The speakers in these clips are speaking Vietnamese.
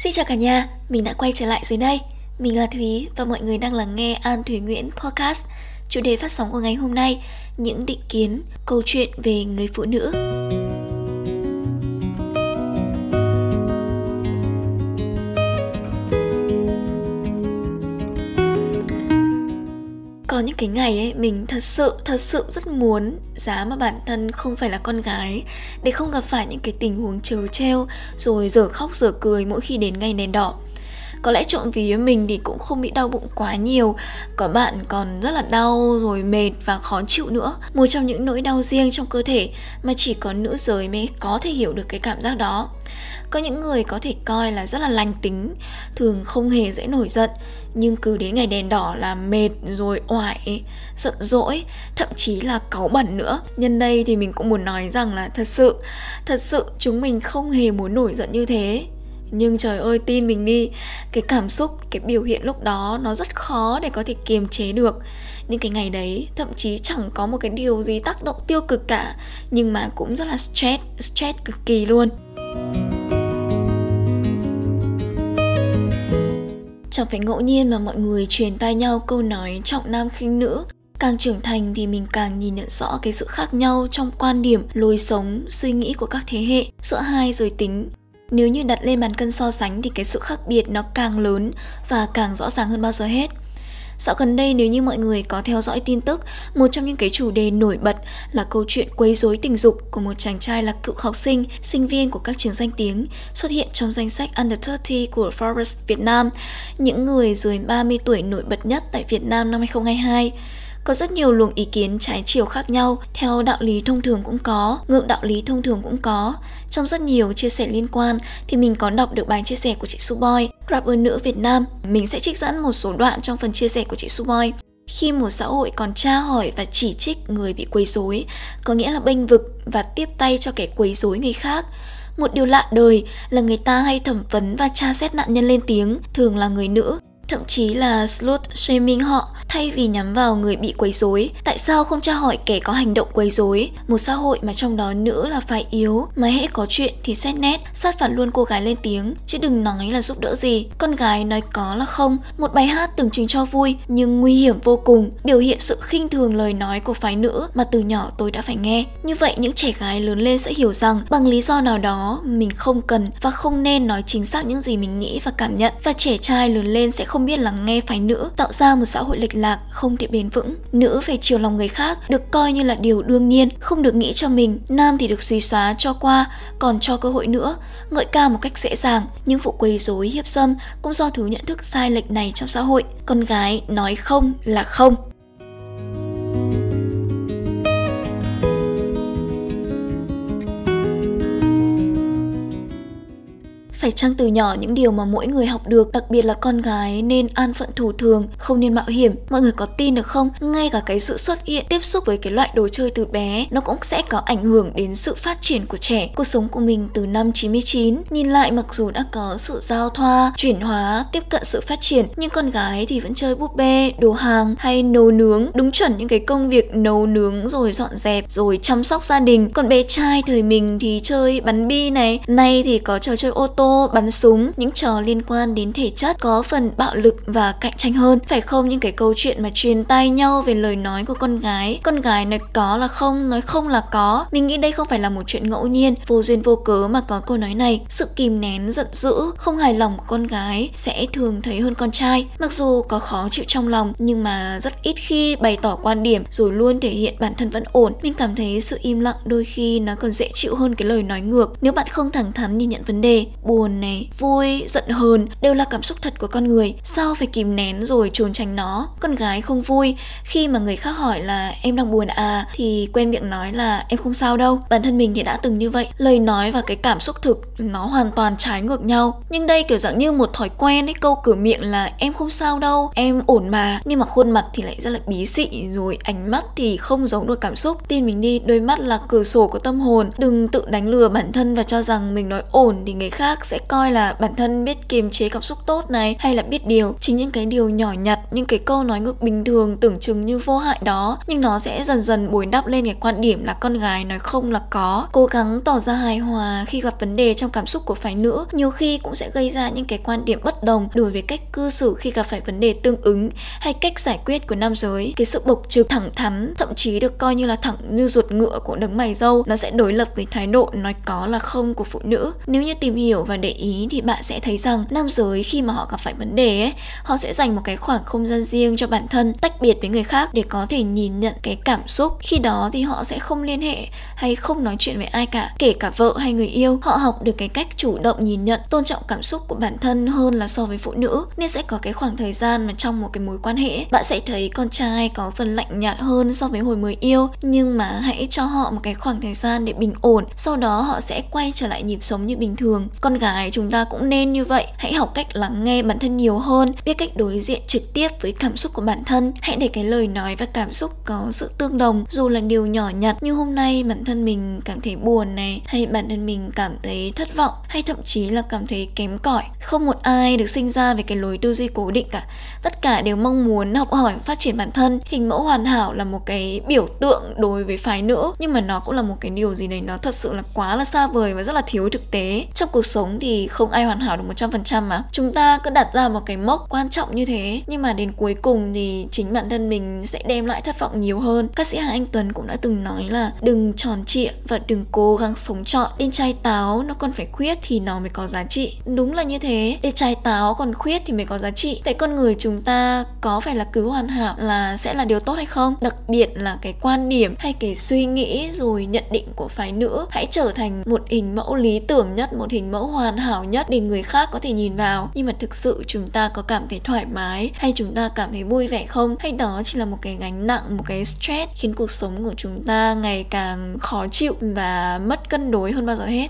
Xin chào cả nhà, mình đã quay trở lại rồi đây. Mình là Thúy và mọi người đang lắng nghe An Thúy Nguyễn Podcast. Chủ đề phát sóng của ngày hôm nay, những định kiến, câu chuyện về người phụ nữ. Có những cái ngày ấy, mình thật sự thật sự rất muốn giá mà bản thân không phải là con gái để không gặp phải những cái tình huống trớ treo rồi giờ khóc giờ cười mỗi khi đến ngày nền đỏ có lẽ trộm vì mình thì cũng không bị đau bụng quá nhiều. Có bạn còn rất là đau rồi mệt và khó chịu nữa. Một trong những nỗi đau riêng trong cơ thể mà chỉ có nữ giới mới có thể hiểu được cái cảm giác đó. Có những người có thể coi là rất là lành tính, thường không hề dễ nổi giận, nhưng cứ đến ngày đèn đỏ là mệt rồi oải, giận dỗi, thậm chí là cáu bẩn nữa. Nhân đây thì mình cũng muốn nói rằng là thật sự thật sự chúng mình không hề muốn nổi giận như thế nhưng trời ơi tin mình đi. Cái cảm xúc cái biểu hiện lúc đó nó rất khó để có thể kiềm chế được. Những cái ngày đấy thậm chí chẳng có một cái điều gì tác động tiêu cực cả nhưng mà cũng rất là stress stress cực kỳ luôn. Chẳng phải ngẫu nhiên mà mọi người truyền tai nhau câu nói trọng nam khinh nữ. Càng trưởng thành thì mình càng nhìn nhận rõ cái sự khác nhau trong quan điểm, lối sống, suy nghĩ của các thế hệ giữa hai giới tính. Nếu như đặt lên bàn cân so sánh thì cái sự khác biệt nó càng lớn và càng rõ ràng hơn bao giờ hết. Dạo gần đây nếu như mọi người có theo dõi tin tức, một trong những cái chủ đề nổi bật là câu chuyện quấy rối tình dục của một chàng trai là cựu học sinh, sinh viên của các trường danh tiếng xuất hiện trong danh sách Under 30 của Forbes Việt Nam, những người dưới 30 tuổi nổi bật nhất tại Việt Nam năm 2022. Có rất nhiều luồng ý kiến trái chiều khác nhau, theo đạo lý thông thường cũng có, ngược đạo lý thông thường cũng có. Trong rất nhiều chia sẻ liên quan thì mình có đọc được bài chia sẻ của chị Suboy, rapper nữ Việt Nam. Mình sẽ trích dẫn một số đoạn trong phần chia sẻ của chị Suboy khi một xã hội còn tra hỏi và chỉ trích người bị quấy rối có nghĩa là bênh vực và tiếp tay cho kẻ quấy rối người khác một điều lạ đời là người ta hay thẩm vấn và tra xét nạn nhân lên tiếng thường là người nữ thậm chí là slut shaming họ thay vì nhắm vào người bị quấy rối. Tại sao không tra hỏi kẻ có hành động quấy rối? Một xã hội mà trong đó nữ là phải yếu, mà hễ có chuyện thì xét nét, sát phạt luôn cô gái lên tiếng, chứ đừng nói là giúp đỡ gì. Con gái nói có là không, một bài hát tưởng chừng cho vui nhưng nguy hiểm vô cùng, biểu hiện sự khinh thường lời nói của phái nữ mà từ nhỏ tôi đã phải nghe. Như vậy những trẻ gái lớn lên sẽ hiểu rằng bằng lý do nào đó mình không cần và không nên nói chính xác những gì mình nghĩ và cảm nhận và trẻ trai lớn lên sẽ không không biết lắng nghe phái nữ, tạo ra một xã hội lệch lạc không thể bền vững. Nữ phải chiều lòng người khác được coi như là điều đương nhiên, không được nghĩ cho mình. Nam thì được suy xóa cho qua, còn cho cơ hội nữa, ngợi ca một cách dễ dàng. Những vụ quấy rối hiếp dâm cũng do thứ nhận thức sai lệch này trong xã hội. Con gái nói không là không. Phải chăng từ nhỏ những điều mà mỗi người học được, đặc biệt là con gái nên an phận thủ thường, không nên mạo hiểm. Mọi người có tin được không? Ngay cả cái sự xuất hiện tiếp xúc với cái loại đồ chơi từ bé nó cũng sẽ có ảnh hưởng đến sự phát triển của trẻ. Cuộc sống của mình từ năm 99, nhìn lại mặc dù đã có sự giao thoa, chuyển hóa, tiếp cận sự phát triển, nhưng con gái thì vẫn chơi búp bê, đồ hàng hay nấu nướng, đúng chuẩn những cái công việc nấu nướng rồi dọn dẹp rồi chăm sóc gia đình. Còn bé trai thời mình thì chơi bắn bi này, nay thì có trò chơi ô tô bắn súng, những trò liên quan đến thể chất có phần bạo lực và cạnh tranh hơn. Phải không những cái câu chuyện mà truyền tay nhau về lời nói của con gái, con gái nói có là không, nói không là có. Mình nghĩ đây không phải là một chuyện ngẫu nhiên, vô duyên vô cớ mà có câu nói này. Sự kìm nén, giận dữ, không hài lòng của con gái sẽ thường thấy hơn con trai. Mặc dù có khó chịu trong lòng nhưng mà rất ít khi bày tỏ quan điểm rồi luôn thể hiện bản thân vẫn ổn. Mình cảm thấy sự im lặng đôi khi nó còn dễ chịu hơn cái lời nói ngược. Nếu bạn không thẳng thắn nhìn nhận vấn đề, buồn buồn này, vui, giận hờn đều là cảm xúc thật của con người. Sao phải kìm nén rồi trốn tránh nó? Con gái không vui khi mà người khác hỏi là em đang buồn à thì quen miệng nói là em không sao đâu. Bản thân mình thì đã từng như vậy. Lời nói và cái cảm xúc thực nó hoàn toàn trái ngược nhau. Nhưng đây kiểu dạng như một thói quen ấy câu cửa miệng là em không sao đâu, em ổn mà. Nhưng mà khuôn mặt thì lại rất là bí xị rồi ánh mắt thì không giấu được cảm xúc. Tin mình đi, đôi mắt là cửa sổ của tâm hồn. Đừng tự đánh lừa bản thân và cho rằng mình nói ổn thì người khác sẽ coi là bản thân biết kiềm chế cảm xúc tốt này, hay là biết điều, chính những cái điều nhỏ nhặt, những cái câu nói ngược bình thường, tưởng chừng như vô hại đó. Nhưng nó sẽ dần dần bồi đắp lên cái quan điểm là con gái nói không là có. Cố gắng tỏ ra hài hòa khi gặp vấn đề trong cảm xúc của phái nữ, nhiều khi cũng sẽ gây ra những cái quan điểm bất đồng đối với cách cư xử khi gặp phải vấn đề tương ứng hay cách giải quyết của nam giới. Cái sự bộc trực, thẳng thắn, thậm chí được coi như là thẳng như ruột ngựa của đấng mày dâu, nó sẽ đối lập với thái độ nói có là không của phụ nữ. Nếu như tìm hiểu và để ý thì bạn sẽ thấy rằng nam giới khi mà họ gặp phải vấn đề ấy, họ sẽ dành một cái khoảng không gian riêng cho bản thân, tách biệt với người khác để có thể nhìn nhận cái cảm xúc. Khi đó thì họ sẽ không liên hệ hay không nói chuyện với ai cả, kể cả vợ hay người yêu. Họ học được cái cách chủ động nhìn nhận, tôn trọng cảm xúc của bản thân hơn là so với phụ nữ, nên sẽ có cái khoảng thời gian mà trong một cái mối quan hệ bạn sẽ thấy con trai có phần lạnh nhạt hơn so với hồi mới yêu. Nhưng mà hãy cho họ một cái khoảng thời gian để bình ổn, sau đó họ sẽ quay trở lại nhịp sống như bình thường. Con gái chúng ta cũng nên như vậy. Hãy học cách lắng nghe bản thân nhiều hơn, biết cách đối diện trực tiếp với cảm xúc của bản thân. Hãy để cái lời nói và cảm xúc có sự tương đồng. Dù là điều nhỏ nhặt như hôm nay bản thân mình cảm thấy buồn này, hay bản thân mình cảm thấy thất vọng, hay thậm chí là cảm thấy kém cỏi, không một ai được sinh ra với cái lối tư duy cố định cả. Tất cả đều mong muốn học hỏi, phát triển bản thân. Hình mẫu hoàn hảo là một cái biểu tượng đối với phái nữ, nhưng mà nó cũng là một cái điều gì đấy nó thật sự là quá là xa vời và rất là thiếu thực tế. Trong cuộc sống thì không ai hoàn hảo được 100% mà. Chúng ta cứ đặt ra một cái mốc quan trọng như thế. Nhưng mà đến cuối cùng thì chính bản thân mình sẽ đem lại thất vọng nhiều hơn. Ca sĩ Hà Anh Tuấn cũng đã từng nói là đừng tròn trịa và đừng cố gắng sống trọn. Đến chai táo nó còn phải khuyết thì nó mới có giá trị. Đúng là như thế. Để chai táo còn khuyết thì mới có giá trị. Vậy con người chúng ta có phải là cứ hoàn hảo là sẽ là điều tốt hay không? Đặc biệt là cái quan điểm hay cái suy nghĩ rồi nhận định của phái nữ. Hãy trở thành một hình mẫu lý tưởng nhất, một hình mẫu hoàn hảo nhất để người khác có thể nhìn vào. Nhưng mà thực sự chúng ta có cảm thấy thoải mái hay chúng ta cảm thấy vui vẻ không? Hay đó chỉ là một cái gánh nặng, một cái stress khiến cuộc sống của chúng ta ngày càng khó chịu và mất cân đối hơn bao giờ hết?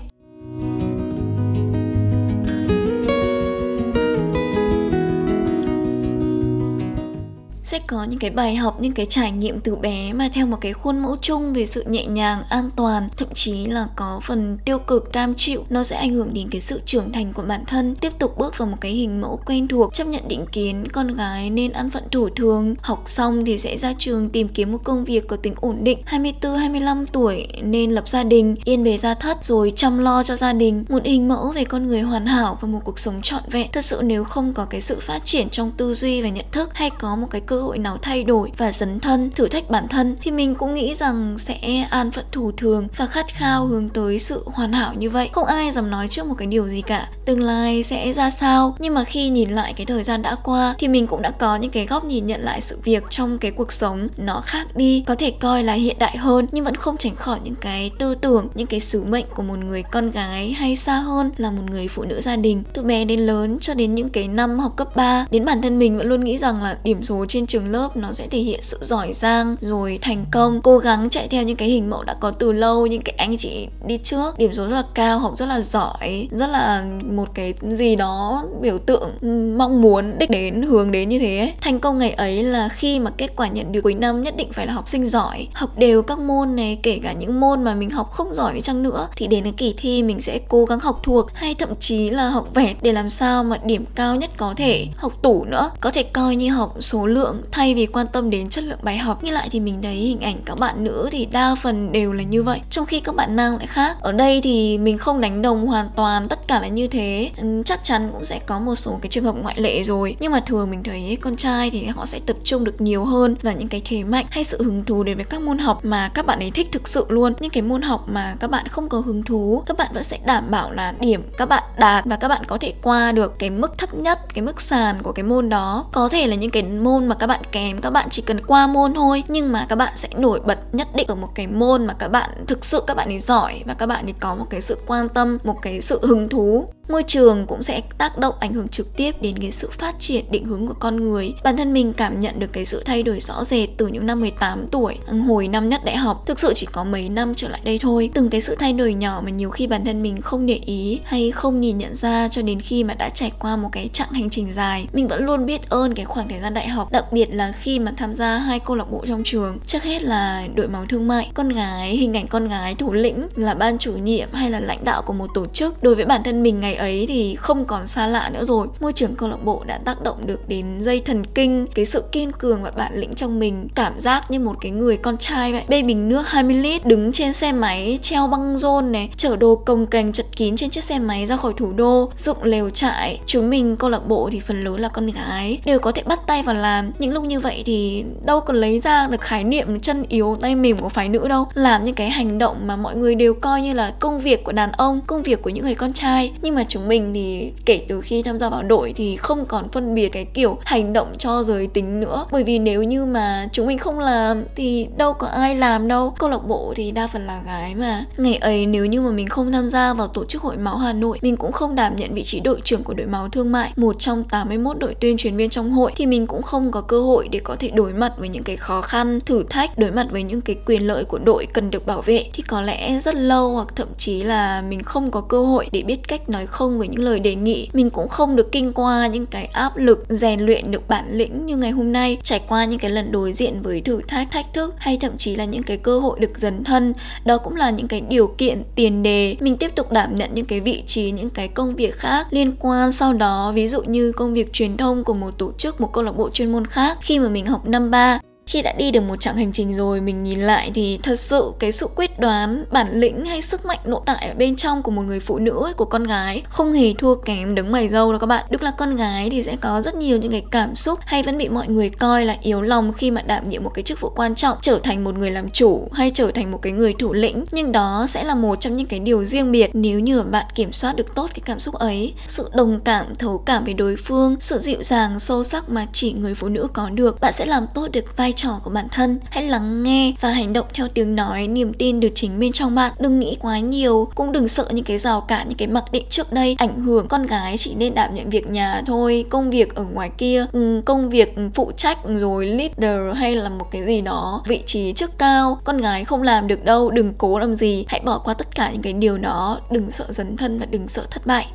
Sẽ có những cái bài học, những cái trải nghiệm từ bé mà theo một cái khuôn mẫu chung về sự nhẹ nhàng, an toàn, thậm chí là có phần tiêu cực, cam chịu. Nó sẽ ảnh hưởng đến cái sự trưởng thành của bản thân. Tiếp tục bước vào một cái hình mẫu quen thuộc, chấp nhận định kiến, con gái nên ăn phận thủ thường. Học xong thì sẽ ra trường tìm kiếm một công việc có tính ổn định. 24 25 tuổi nên lập gia đình. Yên bề gia thất rồi chăm lo cho gia đình. Một hình mẫu về con người hoàn hảo và một cuộc sống trọn vẹn. Thật sự nếu không có cái sự phát triển trong tư duy và nhận thức hay có một cái cơ hội nào thay đổi và dấn thân, thử thách bản thân, thì mình cũng nghĩ rằng sẽ an phận thủ thường và khát khao hướng tới sự hoàn hảo như vậy. Không ai dám nói trước một cái điều gì cả. Tương lai sẽ ra sao? Nhưng mà khi nhìn lại cái thời gian đã qua, thì mình cũng đã có những cái góc nhìn nhận lại sự việc trong cái cuộc sống nó khác đi, có thể coi là hiện đại hơn, nhưng vẫn không tránh khỏi những cái tư tưởng, những cái sứ mệnh của một người con gái hay xa hơn là một người phụ nữ gia đình. Từ bé đến lớn cho đến những cái năm học cấp 3 đến bản thân mình vẫn luôn nghĩ rằng là điểm số trên trường lớp, nó sẽ thể hiện sự giỏi giang, rồi thành công, cố gắng chạy theo những cái hình mẫu đã có từ lâu, những cái anh chị đi trước. Điểm số rất là cao, học rất là giỏi, rất là một cái gì đó biểu tượng mong muốn, đích đến, hướng đến như thế ấy. thành công ngày ấy là khi mà kết quả nhận được cuối năm nhất định phải là học sinh giỏi. Học đều các môn này, kể cả những môn mà mình học không giỏi đi chăng nữa, thì đến cái kỳ thi mình sẽ cố gắng học thuộc, hay thậm chí là học vẹt để làm sao mà điểm cao nhất có thể học tủ nữa. Có thể coi như học số lượng thay vì quan tâm đến chất lượng bài học. Nghĩ lại thì mình thấy hình ảnh các bạn nữ thì đa phần đều là như vậy. Trong khi các bạn nam lại khác. Ở đây thì mình không đánh đồng hoàn toàn, tất cả là như thế. Ừ, chắc chắn cũng sẽ có một số cái trường hợp ngoại lệ rồi. Nhưng mà thường mình thấy con trai thì họ sẽ tập trung được nhiều hơn vào những cái thế mạnh hay sự hứng thú đến với các môn học mà các bạn ấy thích thực sự luôn. Những cái môn học mà các bạn không có hứng thú, các bạn vẫn sẽ đảm bảo là điểm các bạn đạt và các bạn có thể qua được cái mức thấp nhất, cái mức sàn của cái môn đó. Có thể là những cái môn mà các bạn kém, các bạn chỉ cần qua môn thôi. Nhưng mà các bạn sẽ nổi bật nhất định ở một cái môn mà các bạn, thực sự các bạn ấy giỏi và các bạn ấy có một cái sự quan tâm, một cái sự hứng thú. Môi trường cũng sẽ tác động ảnh hưởng trực tiếp đến cái sự phát triển định hướng của con người. Bản thân mình cảm nhận được cái sự thay đổi rõ rệt từ những năm 18 tuổi, hồi năm nhất đại học. Thực sự chỉ có mấy năm trở lại đây thôi. Từng cái sự thay đổi nhỏ mà nhiều khi bản thân mình không để ý hay không nhìn nhận ra cho đến khi mà đã trải qua một cái chặng hành trình dài, mình vẫn luôn biết ơn cái khoảng thời gian đại học, đặc biệt là khi mà tham gia hai câu lạc bộ trong trường trước hết là đội máu thương mại, con gái, hình ảnh con gái thủ lĩnh, là ban chủ nhiệm hay là lãnh đạo của một tổ chức. Đối với bản thân mình, ngày ấy thì không còn xa lạ nữa rồi. Môi trường câu lạc bộ đã tác động được đến dây thần kinh, cái sự kiên cường và bản lĩnh trong mình, cảm giác như một cái người con trai vậy. Bê bình nước 20 lít, đứng trên xe máy, treo băng rôn này, chở đồ cồng kềnh chật kín trên chiếc xe máy ra khỏi thủ đô, dựng lều trại. Chúng mình câu lạc bộ thì phần lớn là con gái, đều có thể bắt tay vào làm những lúc như vậy thì đâu còn lấy ra được khái niệm chân yếu tay mềm của phái nữ đâu. Làm những cái hành động mà mọi người đều coi như là công việc của đàn ông, công việc của những người con trai. Nhưng mà chúng mình thì kể từ khi tham gia vào đội thì không còn phân biệt cái kiểu hành động cho giới tính nữa. Bởi vì nếu như mà chúng mình không làm thì đâu có ai làm đâu. Câu lạc bộ thì đa phần là gái mà. Ngày ấy nếu như mà mình không tham gia vào tổ chức hội máu Hà Nội, mình cũng không đảm nhận vị trí đội trưởng của đội máu thương mại, một trong 81 đội tuyên truyền viên trong hội, thì mình cũng không có cơ hội để có thể đối mặt với những cái khó khăn, thử thách, đối mặt với những cái quyền lợi của đội cần được bảo vệ, thì có lẽ rất lâu hoặc thậm chí là mình không có cơ hội để biết cách nói không với những lời đề nghị. Mình cũng không được kinh qua những cái áp lực rèn luyện được bản lĩnh như ngày hôm nay, trải qua những cái lần đối diện với thử thách thách thức hay thậm chí là những cái cơ hội được dấn thân. Đó cũng là những cái điều kiện, tiền đề. Mình tiếp tục đảm nhận những cái vị trí, những cái công việc khác liên quan. Sau đó, ví dụ như công việc truyền thông của một tổ chức, một câu lạc bộ chuyên môn khác khi mà mình học năm ba khi đã đi được một chặng hành trình rồi mình nhìn lại thì thật sự cái sự quyết đoán bản lĩnh hay sức mạnh nội tại ở bên trong của một người phụ nữ ấy, của con gái không hề thua kém đứng mày dâu đâu các bạn. Đúng là con gái thì sẽ có rất nhiều những cái cảm xúc hay vẫn bị mọi người coi là yếu lòng khi mà đảm nhiệm một cái chức vụ quan trọng trở thành một người làm chủ hay trở thành một cái người thủ lĩnh. Nhưng đó sẽ là một trong những cái điều riêng biệt nếu như bạn kiểm soát được tốt cái cảm xúc ấy. Sự đồng cảm thấu cảm với đối phương sự dịu dàng sâu sắc mà chỉ người phụ nữ có được bạn sẽ làm tốt được vai trò của bản thân. Hãy lắng nghe và hành động theo tiếng nói, niềm tin được chính bên trong bạn. Đừng nghĩ quá nhiều, cũng đừng sợ những cái rào cản, những cái mặc định trước đây ảnh hưởng con gái chỉ nên đảm nhận việc nhà thôi. Công việc ở ngoài kia ừ, công việc phụ trách rồi leader hay là một cái gì đó, vị trí chức cao, con gái không làm được đâu, đừng cố làm gì. Hãy bỏ qua tất cả những cái điều đó. Đừng sợ dấn thân và đừng sợ thất bại.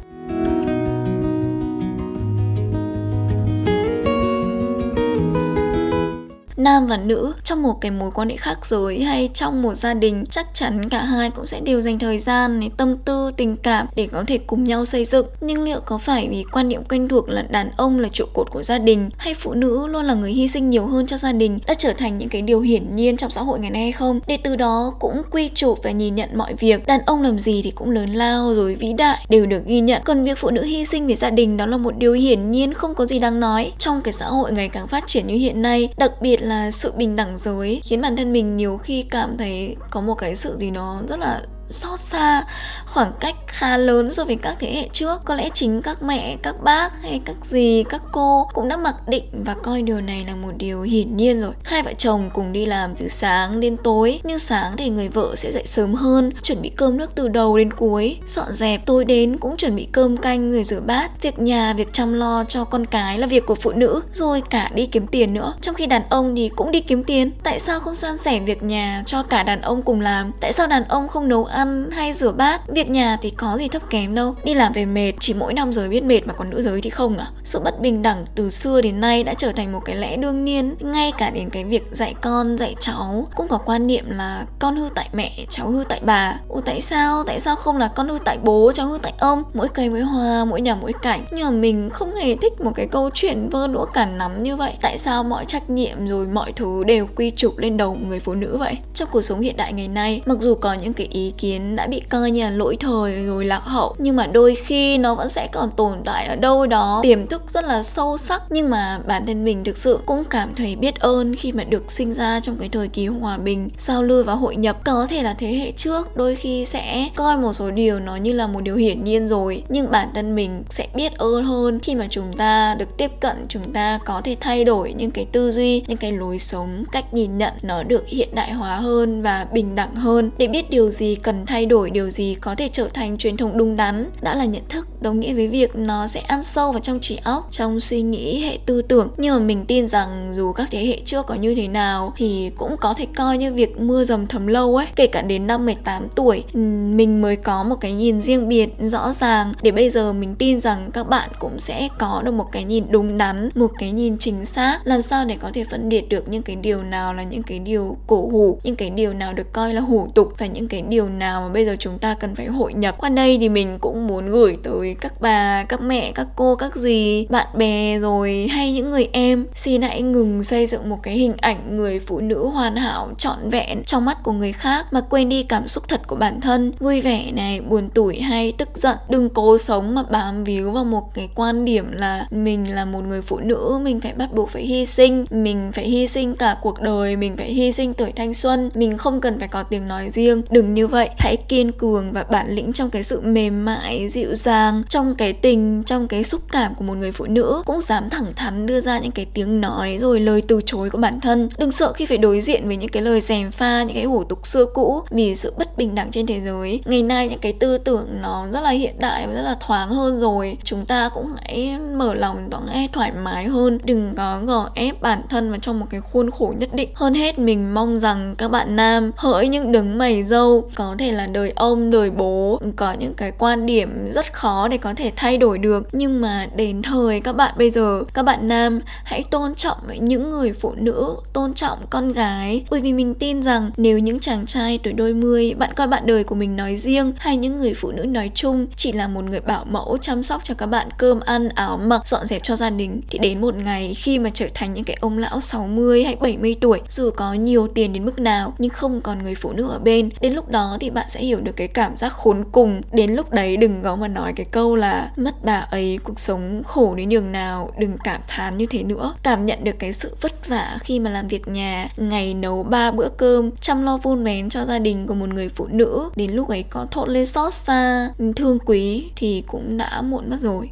Nam và nữ trong một cái mối quan hệ khác giới hay trong một gia đình, chắc chắn cả hai cũng sẽ đều dành thời gian, này, tâm tư, tình cảm để có thể cùng nhau xây dựng. Nhưng liệu có phải vì quan niệm quen thuộc là đàn ông là trụ cột của gia đình hay phụ nữ luôn là người hy sinh nhiều hơn cho gia đình đã trở thành những cái điều hiển nhiên trong xã hội ngày nay hay không? Để từ đó cũng quy chụp và nhìn nhận mọi việc. Đàn ông làm gì thì cũng lớn lao rồi vĩ đại đều được ghi nhận. Còn việc phụ nữ hy sinh vì gia đình đó là một điều hiển nhiên không có gì đáng nói trong cái xã hội ngày càng phát triển như hiện nay, đặc biệt là sự bình đẳng giới, khiến bản thân mình nhiều khi cảm thấy có một cái sự gì đó rất là xót xa, khoảng cách khá lớn so với các thế hệ trước. Có lẽ chính các mẹ, các bác hay các dì, các cô cũng đã mặc định và coi điều này là một điều hiển nhiên rồi. Hai vợ chồng cùng đi làm từ sáng đến tối, nhưng sáng thì người vợ sẽ dậy sớm hơn, chuẩn bị cơm nước từ đầu đến cuối, dọn dẹp, tối đến cũng chuẩn bị cơm canh rồi rửa bát. Việc nhà, việc chăm lo cho con cái là việc của phụ nữ, rồi cả đi kiếm tiền nữa. Trong khi đàn ông thì cũng đi kiếm tiền. Tại sao không san sẻ việc nhà cho cả đàn ông cùng làm? Tại sao đàn ông không nấu ăn hay rửa bát, việc nhà thì có gì thấp kém đâu. Đi làm về mệt, chỉ mỗi nam giới biết mệt mà còn nữ giới thì không à? Sự bất bình đẳng từ xưa đến nay đã trở thành một cái lẽ đương nhiên, ngay cả đến cái việc dạy con, dạy cháu. Cũng có quan niệm là con hư tại mẹ, cháu hư tại bà. Ủa, tại sao? Tại sao không là con hư tại bố, cháu hư tại ông? Mỗi cây mỗi hoa, mỗi nhà mỗi cảnh. Nhưng mà mình không hề thích một cái câu chuyện vơ đũa cản nắm như vậy. Tại sao mọi trách nhiệm rồi mọi thứ đều quy chụp lên đầu người phụ nữ vậy? Trong cuộc sống hiện đại ngày nay, mặc dù có những cái ý kiến kiến đã bị coi như là lỗi thời rồi lạc hậu. Nhưng mà đôi khi nó vẫn sẽ còn tồn tại ở đâu đó. Tiềm thức rất là sâu sắc, nhưng mà bản thân mình thực sự cũng cảm thấy biết ơn khi mà được sinh ra trong cái thời kỳ hòa bình, giao lưu và hội nhập. Có thể là thế hệ trước, đôi khi sẽ coi một số điều nó như là một điều hiển nhiên rồi. Nhưng bản thân mình sẽ biết ơn hơn khi mà chúng ta được tiếp cận, chúng ta có thể thay đổi những cái tư duy, những cái lối sống, cách nhìn nhận nó được hiện đại hóa hơn và bình đẳng hơn. Để biết điều gì cần cần thay đổi điều gì có thể trở thành truyền thông đúng đắn? Đã là nhận thức đồng nghĩa với việc nó sẽ ăn sâu vào trong trí óc, trong suy nghĩ, hệ tư tưởng. Nhưng mà mình tin rằng dù các thế hệ trước có như thế nào thì cũng có thể coi như việc mưa dầm thấm lâu ấy. Kể cả đến năm 18 tuổi ừ, mình mới có một cái nhìn riêng biệt, rõ ràng. Để bây giờ mình tin rằng các bạn cũng sẽ có được một cái nhìn đúng đắn, một cái nhìn chính xác. Làm sao để có thể phân biệt được những cái điều nào là những cái điều cổ hủ, những cái điều nào được coi là hủ tục, và những cái điều nào mà bây giờ chúng ta cần phải hội nhập? Qua đây thì mình cũng muốn gửi tới các bà, các mẹ, các cô, các dì, bạn bè rồi hay những người em. Xin hãy ngừng xây dựng một cái hình ảnh người phụ nữ hoàn hảo, trọn vẹn trong mắt của người khác mà quên đi cảm xúc thật của bản thân. Vui vẻ này, buồn tủi hay tức giận, đừng cố sống mà bám víu vào một cái quan điểm là mình là một người phụ nữ, mình phải bắt buộc phải hy sinh, mình phải hy sinh cả cuộc đời, mình phải hy sinh tuổi thanh xuân, mình không cần phải có tiếng nói riêng. Đừng như vậy, hãy kiên cường và bản lĩnh trong cái sự mềm mại, dịu dàng trong cái tình, trong cái xúc cảm của một người phụ nữ cũng dám thẳng thắn đưa ra những cái tiếng nói rồi lời từ chối của bản thân. Đừng sợ khi phải đối diện với những cái lời dèm pha, những cái hủ tục xưa cũ vì sự bất bình đẳng trên thế giới. Ngày nay những cái tư tưởng nó rất là hiện đại và rất là thoáng hơn rồi. Chúng ta cũng hãy mở lòng và nghe thoải mái hơn. Đừng có gò ép bản thân vào trong một cái khuôn khổ nhất định. Hơn hết mình mong rằng các bạn nam hỡi những đứng mày dâu. Có thể là đời ông, đời bố. Có những cái quan điểm rất khó để có thể thay đổi được. Nhưng mà đến thời các bạn bây giờ, các bạn nam, hãy tôn trọng những người phụ nữ, tôn trọng con gái. Bởi vì mình tin rằng nếu những chàng trai tuổi đôi mươi, bạn coi bạn đời của mình nói riêng hay những người phụ nữ nói chung chỉ là một người bảo mẫu chăm sóc cho các bạn cơm, ăn, áo, mặc, dọn dẹp cho gia đình, thì đến một ngày khi mà trở thành những cái ông lão 60 hay 70 tuổi, dù có nhiều tiền đến mức nào nhưng không còn người phụ nữ ở bên, đến lúc đó thì bạn sẽ hiểu được cái cảm giác khốn cùng. Đến lúc đấy đừng có mà nói cái câu là mất bà ấy, cuộc sống khổ đến nhường nào, đừng cảm thán như thế nữa. Cảm nhận được cái sự vất vả khi mà làm việc nhà, ngày nấu ba bữa cơm, chăm lo vun vén cho gia đình của một người phụ nữ, đến lúc ấy có thốt lên xót xa, thương quý thì cũng đã muộn mất rồi.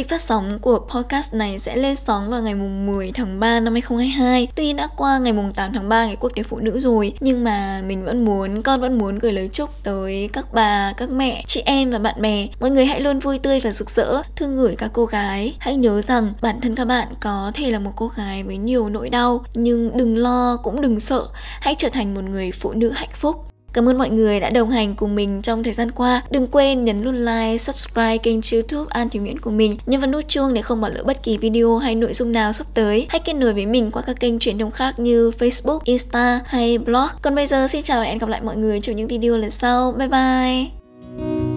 Lịch phát sóng của podcast này sẽ lên sóng vào ngày mùng 10 tháng 3 năm 2022. Tuy đã qua ngày mùng 8 tháng 3 ngày quốc tế phụ nữ rồi, nhưng mà mình vẫn muốn, con vẫn muốn gửi lời chúc tới các bà, các mẹ, chị em và bạn bè. Mọi người hãy luôn vui tươi và rực rỡ, thương gửi các cô gái. Hãy nhớ rằng bản thân các bạn có thể là một cô gái với nhiều nỗi đau, nhưng đừng lo cũng đừng sợ. Hãy trở thành một người phụ nữ hạnh phúc. Cảm ơn mọi người đã đồng hành cùng mình trong thời gian qua. Đừng quên nhấn nút like, subscribe kênh youtube An Thủy Nguyễn của mình, nhấn vào nút chuông để không bỏ lỡ bất kỳ video hay nội dung nào sắp tới. Hãy kết nối với mình qua các kênh truyền thông khác như Facebook, Insta hay blog. Còn bây giờ xin chào và hẹn gặp lại mọi người trong những video lần sau. Bye bye!